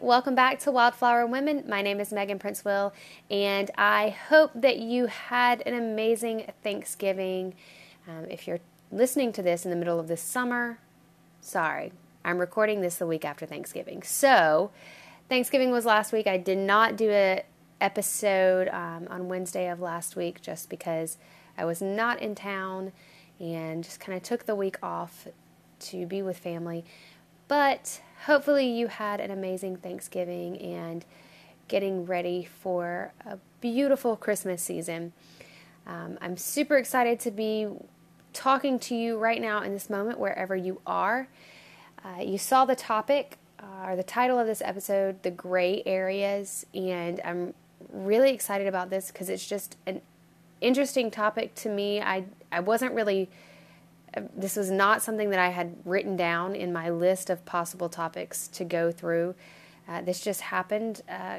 Welcome back to Wildflower Women. My name is Megan Princewill, and I hope that you had an amazing Thanksgiving. Um, if you're listening to this in the middle of the summer, sorry, I'm recording this the week after Thanksgiving. So, Thanksgiving was last week. I did not do an episode um, on Wednesday of last week just because I was not in town and just kind of took the week off to be with family. But hopefully, you had an amazing Thanksgiving and getting ready for a beautiful Christmas season. Um, I'm super excited to be talking to you right now in this moment, wherever you are. Uh, you saw the topic uh, or the title of this episode, The Gray Areas, and I'm really excited about this because it's just an interesting topic to me. I, I wasn't really this was not something that I had written down in my list of possible topics to go through. Uh, this just happened uh,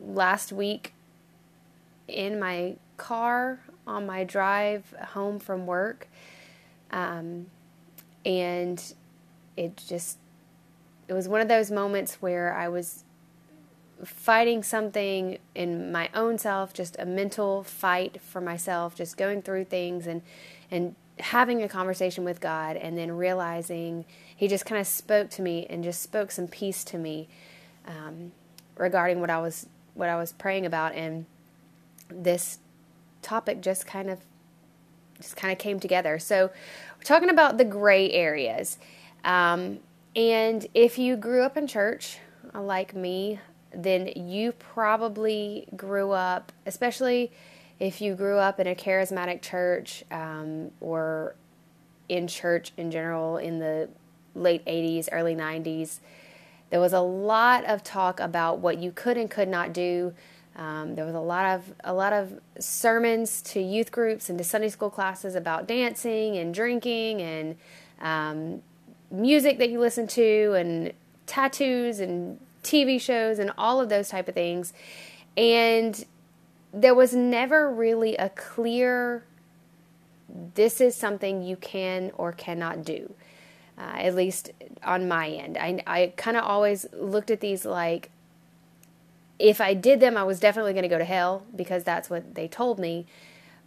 last week in my car on my drive home from work. Um, and it just, it was one of those moments where I was fighting something in my own self, just a mental fight for myself, just going through things and, and having a conversation with God and then realizing He just kind of spoke to me and just spoke some peace to me um, regarding what I was what I was praying about, and this topic just kind of just kind of came together. So we're talking about the gray areas, um, and if you grew up in church like me, then you probably grew up, especially if you grew up in a charismatic church um, or in church in general in the late 80s, early 90s, there was a lot of talk about what you could and could not do. Um, there was a lot of a lot of sermons to youth groups and to Sunday school classes about dancing and drinking and um, music that you listen to and tattoos and TV shows and all of those type of things. And there was never really a clear this is something you can or cannot do uh, at least on my end. I, I kind of always looked at these like if i did them i was definitely going to go to hell because that's what they told me.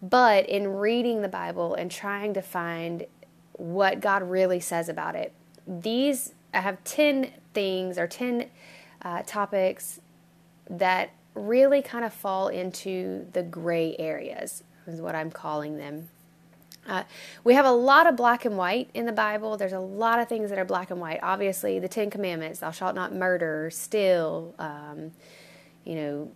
But in reading the bible and trying to find what god really says about it these i have 10 things or 10 uh, topics that really kind of fall into the gray areas, is what I'm calling them. Uh, we have a lot of black and white in the Bible. There's a lot of things that are black and white. Obviously, the Ten Commandments: "Thou shalt not murder," steal. Um, you know,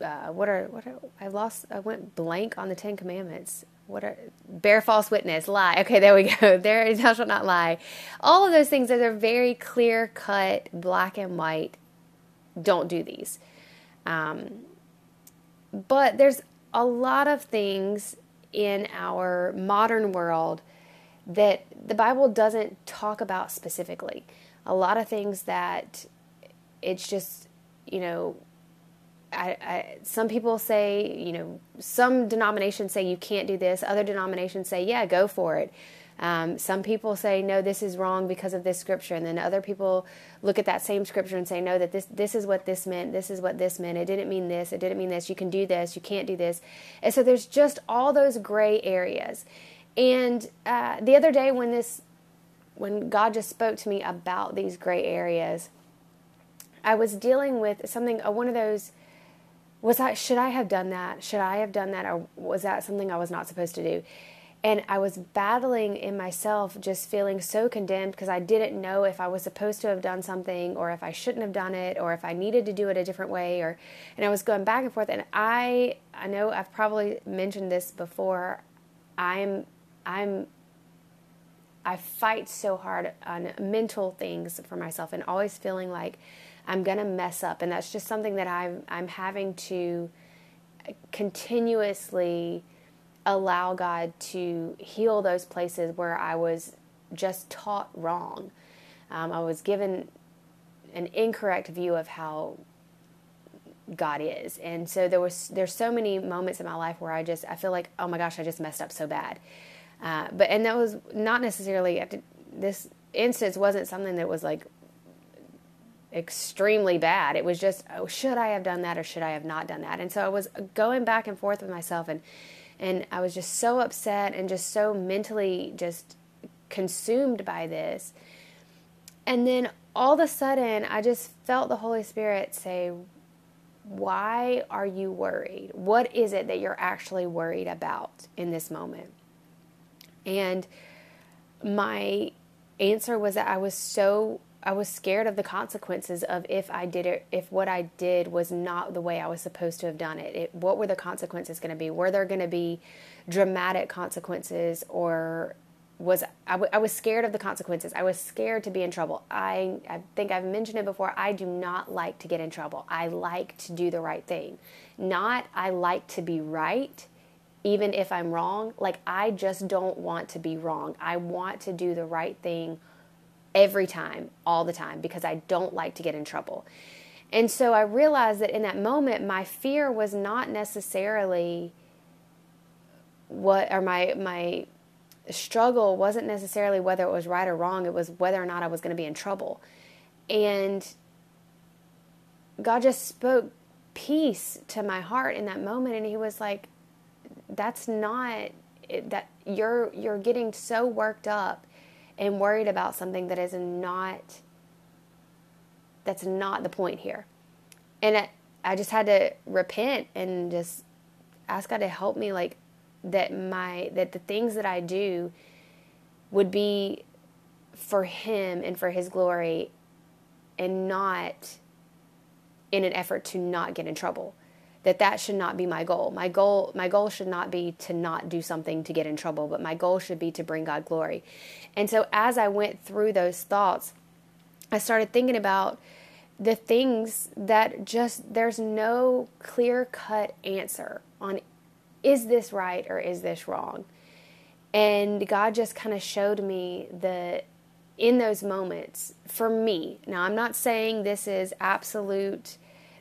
uh, what are what are, I lost? I went blank on the Ten Commandments. What are bear false witness, lie? Okay, there we go. There, thou shalt not lie. All of those things are very clear cut, black and white don't do these. Um, but there's a lot of things in our modern world that the Bible doesn't talk about specifically. A lot of things that it's just, you know, I, I, some people say, you know, some denominations say you can't do this. Other denominations say, yeah, go for it. Um, some people say, no, this is wrong because of this scripture. And then other people look at that same scripture and say, no, that this, this is what this meant. This is what this meant. It didn't mean this. It didn't mean this. You can do this. You can't do this. And so there's just all those gray areas. And uh, the other day when this, when God just spoke to me about these gray areas, I was dealing with something, uh, one of those, was I, should I have done that? Should I have done that? Or was that something I was not supposed to do? And I was battling in myself, just feeling so condemned because I didn't know if I was supposed to have done something or if I shouldn't have done it or if I needed to do it a different way or and I was going back and forth and I I know I've probably mentioned this before. I'm I'm I fight so hard on mental things for myself and always feeling like I'm going to mess up and that's just something that I'm I'm having to continuously allow God to heal those places where I was just taught wrong. Um, I was given an incorrect view of how God is, and so there was there's so many moments in my life where I just I feel like oh my gosh I just messed up so bad, uh, but and that was not necessarily this instance wasn't something that was like extremely bad. It was just, oh, should I have done that or should I have not done that? And so I was going back and forth with myself and and I was just so upset and just so mentally just consumed by this. And then all of a sudden, I just felt the Holy Spirit say, Why are you worried? What is it that you're actually worried about in this moment? And my answer was that I was so I was scared of the consequences of if I did it, if what I did was not the way I was supposed to have done it. it what were the consequences going to be? Were there going to be dramatic consequences, or was I, w- I was scared of the consequences? I was scared to be in trouble. I, I think I've mentioned it before. I do not like to get in trouble. I like to do the right thing, not I like to be right. Even if I'm wrong, like I just don't want to be wrong. I want to do the right thing every time, all the time, because I don't like to get in trouble. And so I realized that in that moment, my fear was not necessarily what, or my, my struggle wasn't necessarily whether it was right or wrong, it was whether or not I was going to be in trouble. And God just spoke peace to my heart in that moment. And He was like, that's not, that you're, you're getting so worked up and worried about something that is not that's not the point here. And I, I just had to repent and just ask God to help me like that my that the things that I do would be for him and for his glory and not in an effort to not get in trouble that that should not be my goal. My goal my goal should not be to not do something to get in trouble, but my goal should be to bring God glory. And so as I went through those thoughts, I started thinking about the things that just there's no clear-cut answer on is this right or is this wrong? And God just kind of showed me that in those moments for me. Now, I'm not saying this is absolute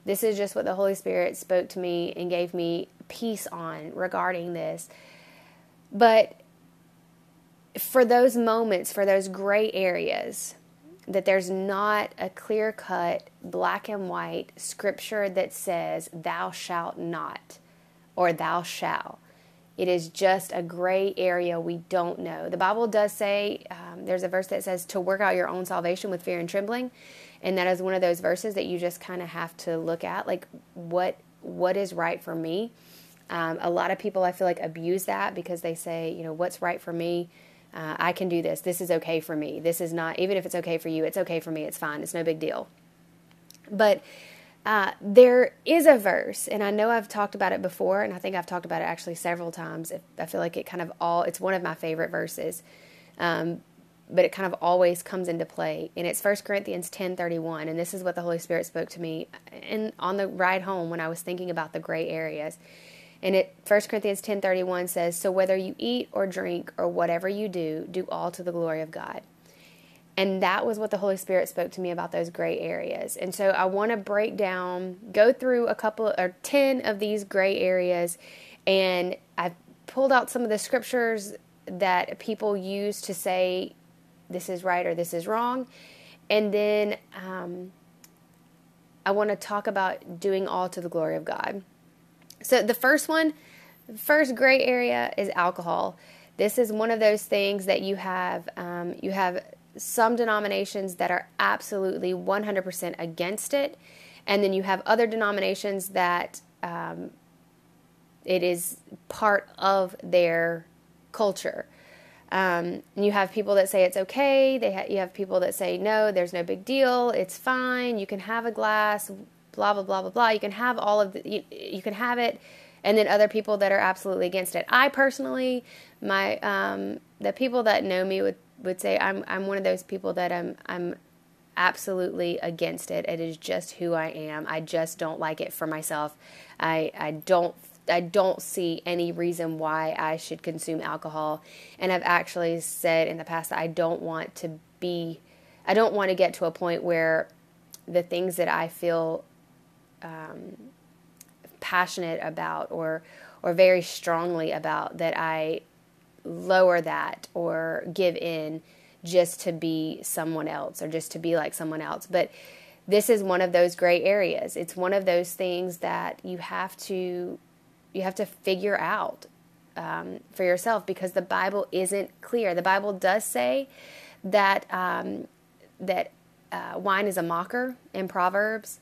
this is just what the Holy Spirit spoke to me and gave me peace on regarding this. But for those moments, for those gray areas, that there's not a clear cut, black and white scripture that says, Thou shalt not, or Thou shalt. It is just a gray area we don't know. The Bible does say, um, there's a verse that says to work out your own salvation with fear and trembling. And that is one of those verses that you just kind of have to look at like what what is right for me? Um, a lot of people i feel like abuse that because they say you know what's right for me? Uh, i can do this. This is okay for me. This is not even if it's okay for you it's okay for me. It's fine. It's no big deal. But uh, there is a verse, and I know I've talked about it before, and I think I've talked about it actually several times. I feel like it kind of all, it's one of my favorite verses. Um, but it kind of always comes into play. And it's 1 Corinthians 10:31, and this is what the Holy Spirit spoke to me in on the ride home when I was thinking about the gray areas. And it 1 Corinthians 10:31 says, "So whether you eat or drink or whatever you do, do all to the glory of God." And that was what the Holy Spirit spoke to me about those gray areas. And so I want to break down, go through a couple or 10 of these gray areas and I've pulled out some of the scriptures that people use to say this is right or this is wrong. And then um, I want to talk about doing all to the glory of God. So the first one, first gray area is alcohol. This is one of those things that you have um, you have some denominations that are absolutely 100% against it, and then you have other denominations that um, it is part of their culture. Um, you have people that say it's okay. They ha- you have people that say no, there's no big deal. It's fine. You can have a glass. Blah blah blah blah blah. You can have all of the. You, you can have it, and then other people that are absolutely against it. I personally, my um, the people that know me would would say I'm I'm one of those people that I'm I'm absolutely against it. It is just who I am. I just don't like it for myself. I I don't I don't see any reason why I should consume alcohol. And I've actually said in the past that I don't want to be, I don't want to get to a point where the things that I feel um, passionate about or or very strongly about that I lower that or give in just to be someone else or just to be like someone else. But this is one of those gray areas. It's one of those things that you have to you have to figure out um, for yourself because the Bible isn't clear. The Bible does say that um, that uh, wine is a mocker in Proverbs.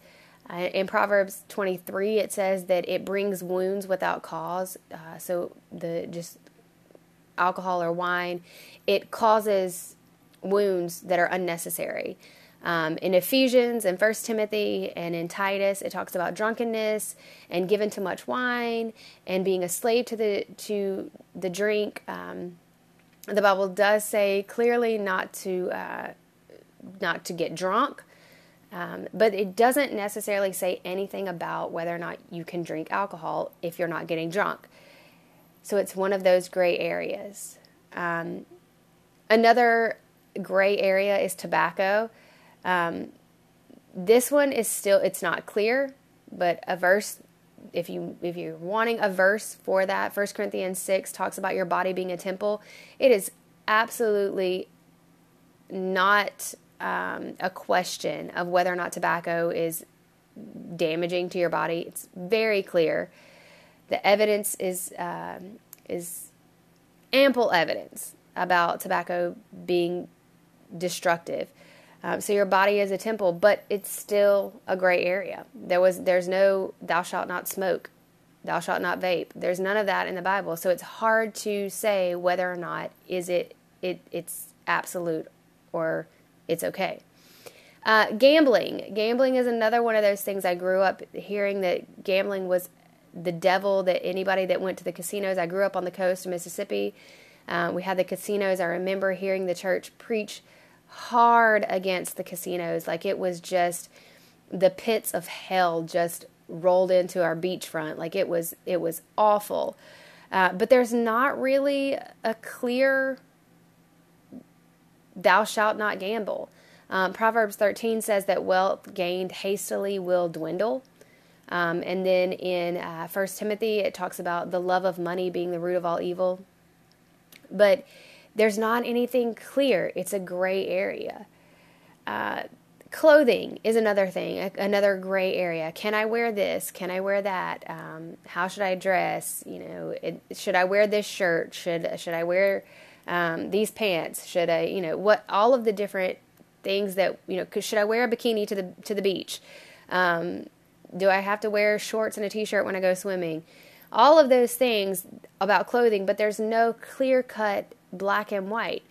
Uh, in Proverbs 23, it says that it brings wounds without cause. Uh, so the just alcohol or wine, it causes wounds that are unnecessary. Um, in Ephesians and First Timothy and in Titus, it talks about drunkenness and given too much wine and being a slave to the to the drink. Um, the Bible does say clearly not to uh, not to get drunk, um, but it doesn't necessarily say anything about whether or not you can drink alcohol if you're not getting drunk. So it's one of those gray areas. Um, another gray area is tobacco. Um, this one is still it's not clear, but a verse if you if you're wanting a verse for that, 1 Corinthians 6 talks about your body being a temple. It is absolutely not um, a question of whether or not tobacco is damaging to your body. It's very clear. The evidence is um, is ample evidence about tobacco being destructive. Um, so your body is a temple, but it's still a gray area. There was there's no thou shalt not smoke, thou shalt not vape. There's none of that in the Bible. So it's hard to say whether or not is it it it's absolute or it's okay. Uh, gambling. Gambling is another one of those things I grew up hearing that gambling was the devil, that anybody that went to the casinos, I grew up on the coast of Mississippi. Uh, we had the casinos. I remember hearing the church preach hard against the casinos. Like it was just the pits of hell just rolled into our beachfront. Like it was it was awful. Uh, but there's not really a clear thou shalt not gamble. Um, Proverbs 13 says that wealth gained hastily will dwindle. Um, and then in uh, 1 Timothy, it talks about the love of money being the root of all evil. But there's not anything clear, it's a gray area. Uh, clothing is another thing, another gray area. Can I wear this? Can I wear that? Um, how should I dress? You know, it, should I wear this shirt? Should should I wear um, these pants? Should I, you know, what all of the different things that you know? Should I wear a bikini to the to the beach? Um, do I have to wear shorts and a t-shirt when I go swimming? All of those things about clothing, but there's no clear cut black and white.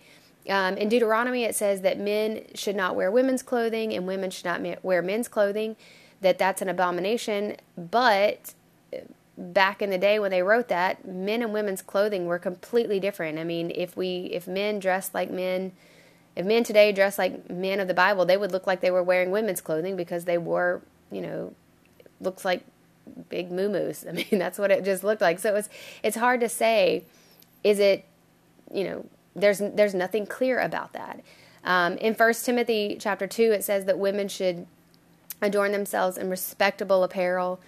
Um, in Deuteronomy, it says that men should not wear women's clothing and women should not wear men's clothing. That that's an abomination. But back in the day when they wrote that, men and women's clothing were completely different. I mean, if we if men dressed like men, if men today dress like men of the Bible, they would look like they were wearing women's clothing because they wore, you know, looks like big moo I mean, that's what it just looked like. So it's it's hard to say. Is it you know, there's there's nothing clear about that. Um, in First Timothy chapter two, it says that women should adorn themselves in respectable apparel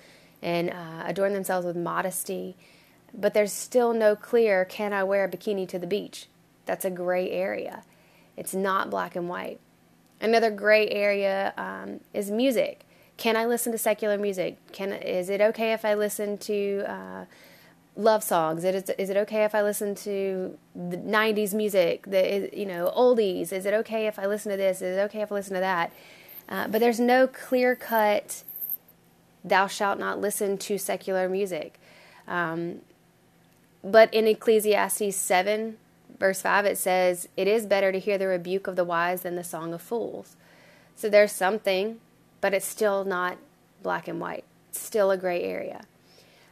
and uh, adorn themselves with modesty. But there's still no clear can I wear a bikini to the beach? That's a gray area. It's not black and white. Another gray area um, is music. Can I listen to secular music? Can is it okay if I listen to uh, love songs? Is it, is it okay if I listen to the 90s music, the, you know, oldies? Is it okay if I listen to this? Is it okay if I listen to that? Uh, but there's no clear cut, thou shalt not listen to secular music. Um, but in Ecclesiastes 7, verse 5, it says, It is better to hear the rebuke of the wise than the song of fools. So there's something, but it's still not black and white, it's still a gray area.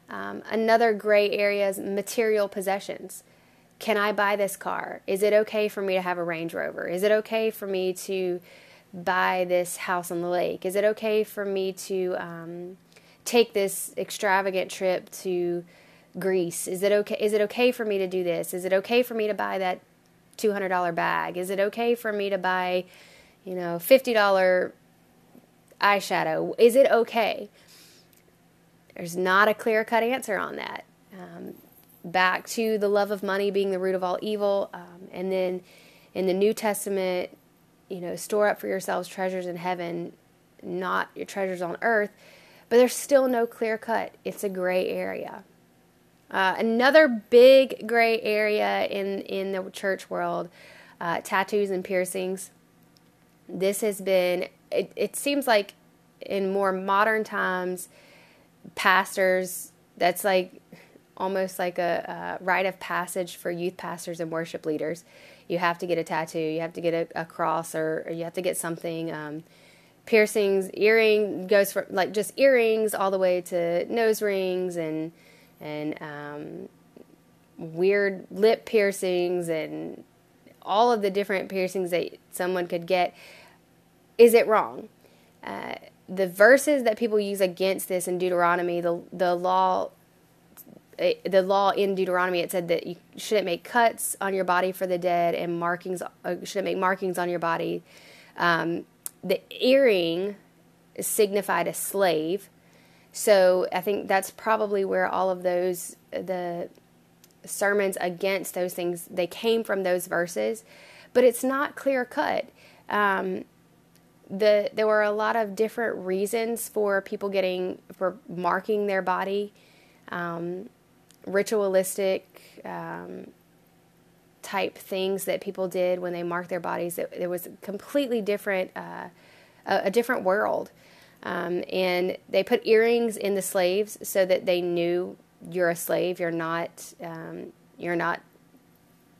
Um, another gray area is material possessions. Can I buy this car? Is it okay for me to have a Range Rover? Is it okay for me to buy this house on the lake? Is it okay for me to um, take this extravagant trip to Greece? Is it okay? Is it okay for me to do this? Is it okay for me to buy that two hundred dollar bag? Is it okay for me to buy, you know, fifty dollar eyeshadow? Is it okay? There's not a clear cut answer on that. Um, back to the love of money being the root of all evil. Um, and then in the New Testament, you know, store up for yourselves treasures in heaven. not your treasures on earth, but there's still no clear cut. It's a gray area. Uh, another big gray area in, in the church world uh, tattoos and piercings. This has been, it, it seems like in more modern times, pastors, that's like almost like a, a rite of passage for youth pastors and worship leaders. You have to get a tattoo, you have to get a, a cross, or, or, you have to get something. Um, piercings, earring goes from like just earrings all the way to nose rings and and um, weird lip piercings and all of the different piercings that someone could get. Is it wrong? Uh, the verses that people use against this in Deuteronomy, the the law, uh, the law in Deuteronomy, it said that you shouldn't make cuts on your body for the dead and markings uh, shouldn't make markings on your body. Um, the earring signified a slave, so I think that's probably where all of those the sermons against those things they came from those verses, but it's not clear cut. Um, the there were a lot of different reasons for people getting for marking their body, um, ritualistic um, type things that people did when they marked their bodies. It, it was completely different, uh, a, a, different world. Um, and they put earrings in the slaves so that they knew you're a slave. You're not. Um, you're not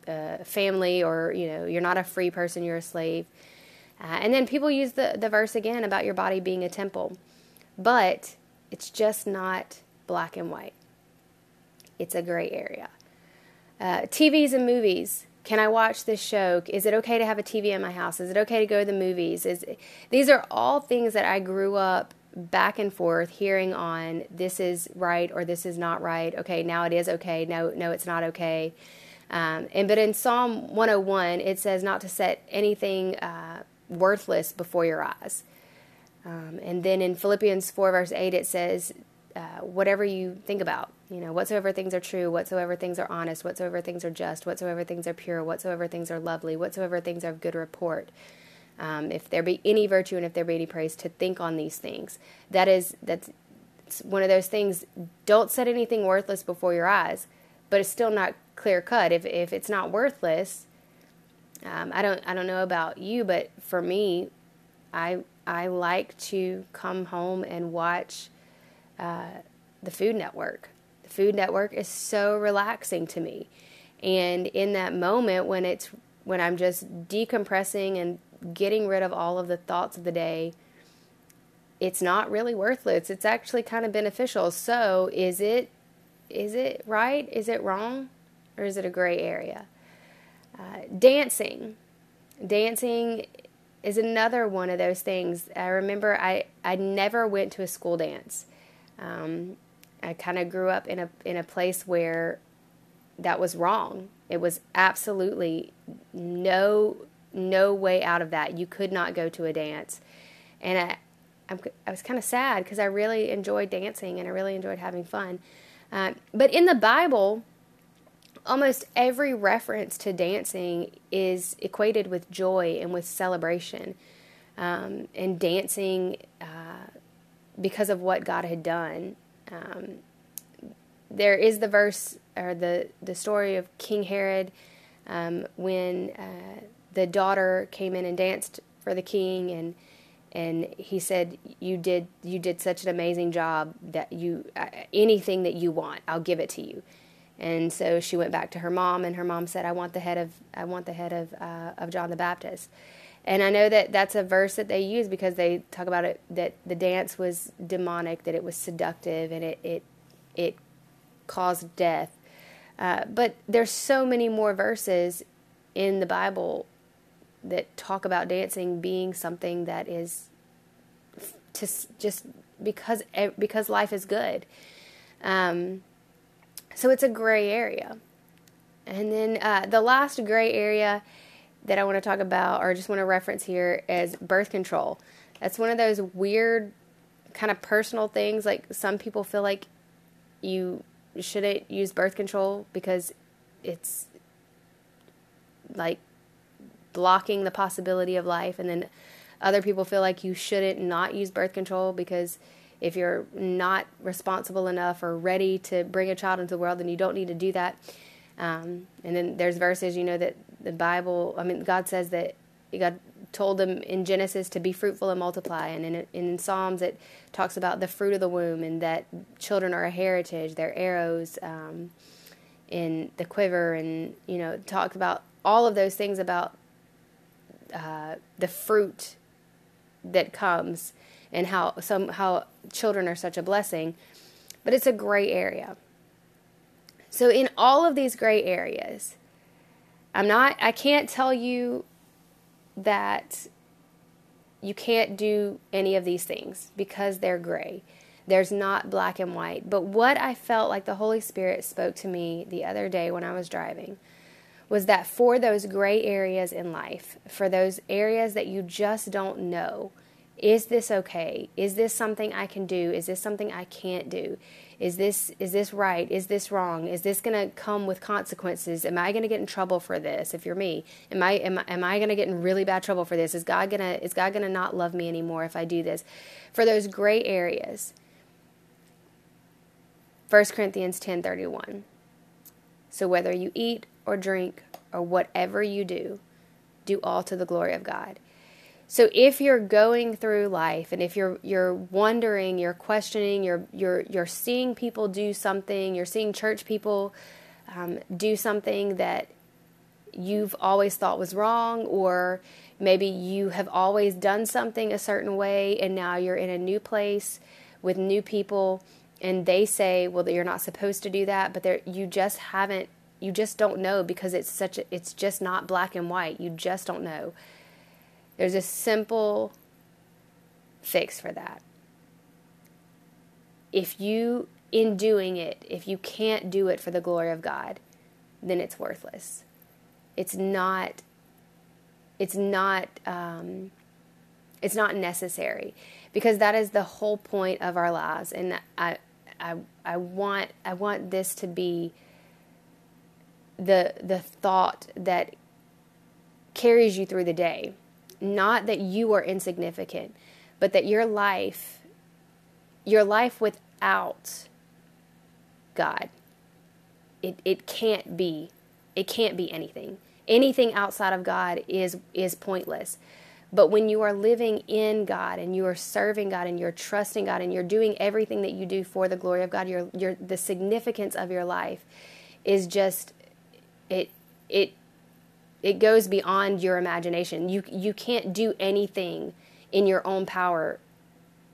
a family, or you know, you're not a free person. You're a slave. Uh, and then people use the the verse again about your body being a temple, but it's just not black and white. It's a gray area. Uh, TVs and movies. Can I watch this show? Is it okay to have a TV in my house? Is it okay to go to the movies? Is these are all things that I grew up back and forth hearing on this is right or this is not right. Okay, now it is okay. No, no, it's not okay. Um, and but in Psalm 101, it says not to set anything uh, worthless before your eyes. Um, and then in Philippians 4 verse 8, it says, uh, whatever you think about, you know, whatsoever things are true, whatsoever things are honest, whatsoever things are just, whatsoever things are pure, whatsoever things are lovely, whatsoever things are of good report um, if there be any virtue and if there be any praise, to think on these things. That is that's one of those things. Don't set anything worthless before your eyes, but it's still not clear cut. If if it's not worthless, um, I don't I don't know about you, but for me, I I like to come home and watch uh, the Food Network. The Food Network is so relaxing to me, and in that moment when it's when I'm just decompressing and getting rid of all of the thoughts of the day, it's not really worthless. It's actually kind of beneficial. So, is it is it right? Is it wrong? Or is it a gray area? Uh, dancing. Dancing is another one of those things. I remember I, I never went to a school dance. Um, I kind of grew up in a in a place where that was wrong. It was absolutely no no way out of that. You could not go to a dance. And I, I'm, i was kind of sad because I really enjoyed dancing and I really enjoyed having fun. Uh, but in the Bible, almost every reference to dancing is equated with joy and with celebration. Um, and dancing uh, because of what God had done. Um, there is the verse or the, the story of King Herod um, when uh, the daughter came in and danced for the king and and he said you did you did such an amazing job that you uh, anything that you want I'll give it to you and so she went back to her mom and her mom said I want the head of I want the head of uh, of John the Baptist and I know that that's a verse that they use because they talk about it that the dance was demonic that it was seductive and it it it caused death uh, but there's so many more verses in the Bible that talk about dancing being something that is to just because because life is good. Um, so it's a gray area. And then uh, the last gray area that I want to talk about, or just want to reference here, is birth control. That's one of those weird, kind of personal things. Like some people feel like you shouldn't use birth control because it's like blocking the possibility of life. And then Other people feel like you shouldn't not use birth control because if you're not responsible enough or ready to bring a child into the world, then you don't need to do that. Um, and then there's verses, you know, that the Bible, I mean, God says that God told them in Genesis to be fruitful and multiply. And in, in Psalms, it talks about the fruit of the womb and that children are a heritage, they're arrows um, in the quiver. And, you know, talk about all of those things about uh, the fruit that comes and how some how children are such a blessing but it's a gray area. So in all of these gray areas i'm not i can't tell you that you can't do any of these things because they're gray. There's not black and white. But what i felt like the holy spirit spoke to me the other day when i was driving was that for those gray areas in life, for those areas that you just don't know, is this okay? Is this something I can do? Is this something I can't do? Is this is this right? Is this wrong? Is this going to come with consequences? Am I going to get in trouble for this if you're me? Am I am, am I going to get in really bad trouble for this? Is God going to is God going to not love me anymore if I do this? For those gray areas. 1 Corinthians 10:31. So whether you eat or drink or whatever you do, do all to the glory of God. So if you're going through life and if you're you're wondering, you're questioning, you're you're you're seeing people do something, you're seeing church people um, do something that you've always thought was wrong, or maybe you have always done something a certain way, and now you're in a new place with new people, and they say, "Well, you're not supposed to do that," but you just haven't you just don't know because it's such a, it's just not black and white. You just don't know. There's a simple fix for that. If you in doing it, if you can't do it for the glory of God, then it's worthless. It's not it's not um, it's not necessary because that is the whole point of our lives and I I I want I want this to be the the thought that carries you through the day not that you are insignificant but that your life your life without god it it can't be it can't be anything. Anything outside of god is is pointless. But when you are living in God and you are serving God and you're trusting God and you're doing everything that you do for the glory of God, your your the significance of your life is just it it it goes beyond your imagination. You you can't do anything in your own power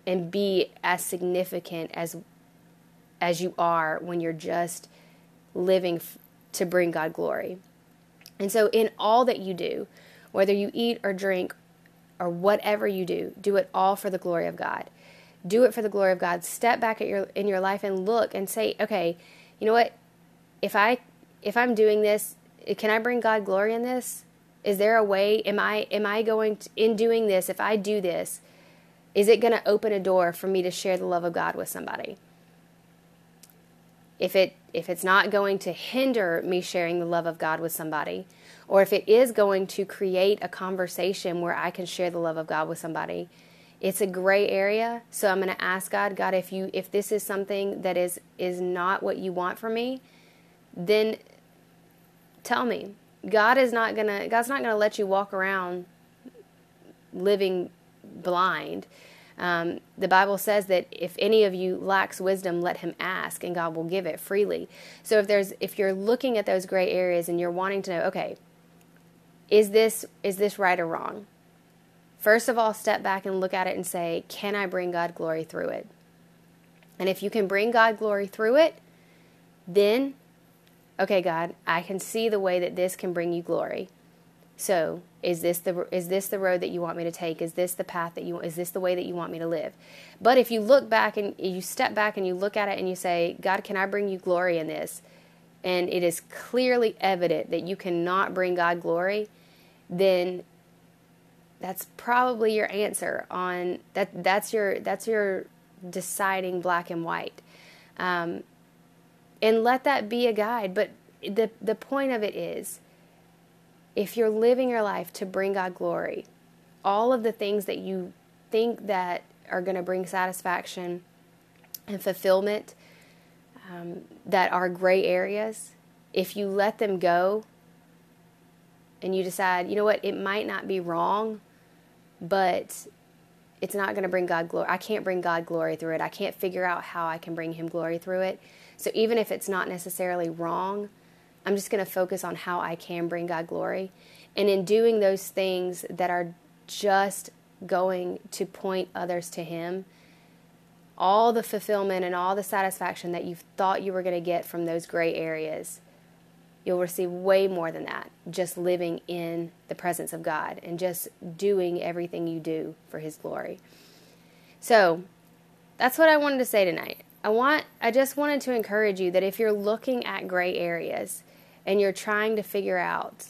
and be as significant as as you are when you're just living f- to bring God glory. And so in all that you do, whether you eat or drink or whatever you do, do it all for the glory of God. Do it for the glory of God. Step back at your in your life and look and say, okay, you know what? If I if I'm doing this, can I bring God glory in this? Is there a way? Am I am I going to, in doing this? If I do this, is it going to open a door for me to share the love of God with somebody? If it if it's not going to hinder me sharing the love of God with somebody, or if it is going to create a conversation where I can share the love of God with somebody, it's a gray area. So I'm going to ask God, God, if you if this is something that is is not what you want for me, then tell me. God is not to God's not to let you walk around living blind. Um, the Bible says that if any of you lacks wisdom, let him ask, and God will give it freely. So if there's if you're looking at those gray areas and you're wanting to know, okay, is this is this right or wrong? First of all, step back and look at it and say, can I bring God glory through it? And if you can bring God glory through it, then okay, God, I can see the way that this can bring you glory. So, is this the is this the road that you want me to take? Is this the path that you is this the way that you want me to live? But if you look back and you step back and you look at it and you say, God, can I bring you glory in this? And it is clearly evident that you cannot bring God glory, then that's probably your answer on that that's your that's your deciding black and white. Um, and let that be a guide. But the, the point of it is if you're living your life to bring God glory, all of the things that you think that are going to bring satisfaction and fulfillment um, that are gray areas, if you let them go and you decide, you know what, it might not be wrong, but it's not going to bring God glory. I can't bring God glory through it. I can't figure out how I can bring Him glory through it. So even if it's not necessarily wrong, I'm just going to focus on how I can bring God glory. And in doing those things that are just going to point others to Him, all the fulfillment and all the satisfaction that you thought you were going to get from those gray areas, you'll receive way more than that just living in the presence of God and just doing everything you do for His glory. So, that's what I wanted to say tonight. I want I just wanted to encourage you that if you're looking at gray areas and you're trying to figure out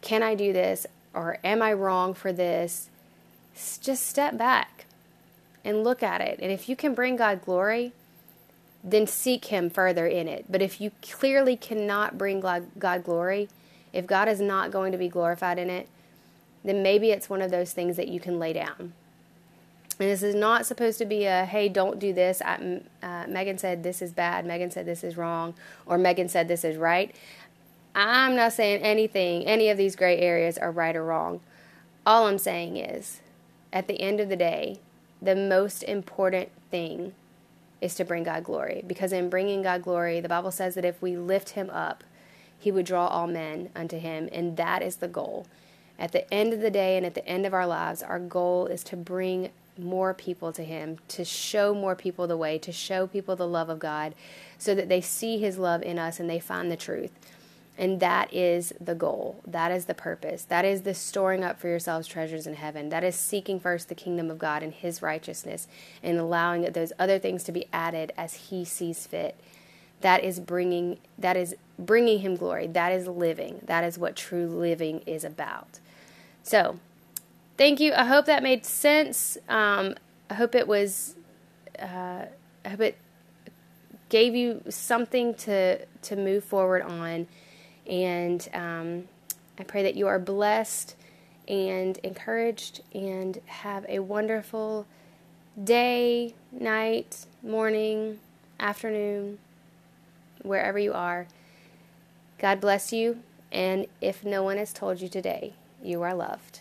can I do this or am I wrong for this? Just step back and look at it. And if you can bring God glory, then seek Him further in it. But if you clearly cannot bring God, God glory, if God is not going to be glorified in it, then maybe it's one of those things that you can lay down. And this is not supposed to be a, hey, don't do this. I, uh, Megan said this is bad. Megan said this is wrong. Or Megan said this is right. I'm not saying anything, any of these gray areas are right or wrong. All I'm saying is, at the end of the day, the most important thing is to bring God glory. Because in bringing God glory, the Bible says that if we lift him up, he would draw all men unto him. And that is the goal. At the end of the day and at the end of our lives, our goal is to bring more people to him, to show more people the way, to show people the love of God so that they see his love in us and they find the truth. And that is the goal. That is the purpose. That is the storing up for yourselves treasures in heaven. That is seeking first the kingdom of God and his righteousness and allowing those other things to be added as he sees fit. That is bringing that is bringing him glory. That is living. That is what true living is about. So, thank you. I hope that made sense. Um, I hope it was uh, I hope it gave you something to to move forward on and um, I pray that you are blessed and encouraged and have a wonderful day, night, morning, afternoon, wherever you are. God bless you. And if no one has told you today, you are loved.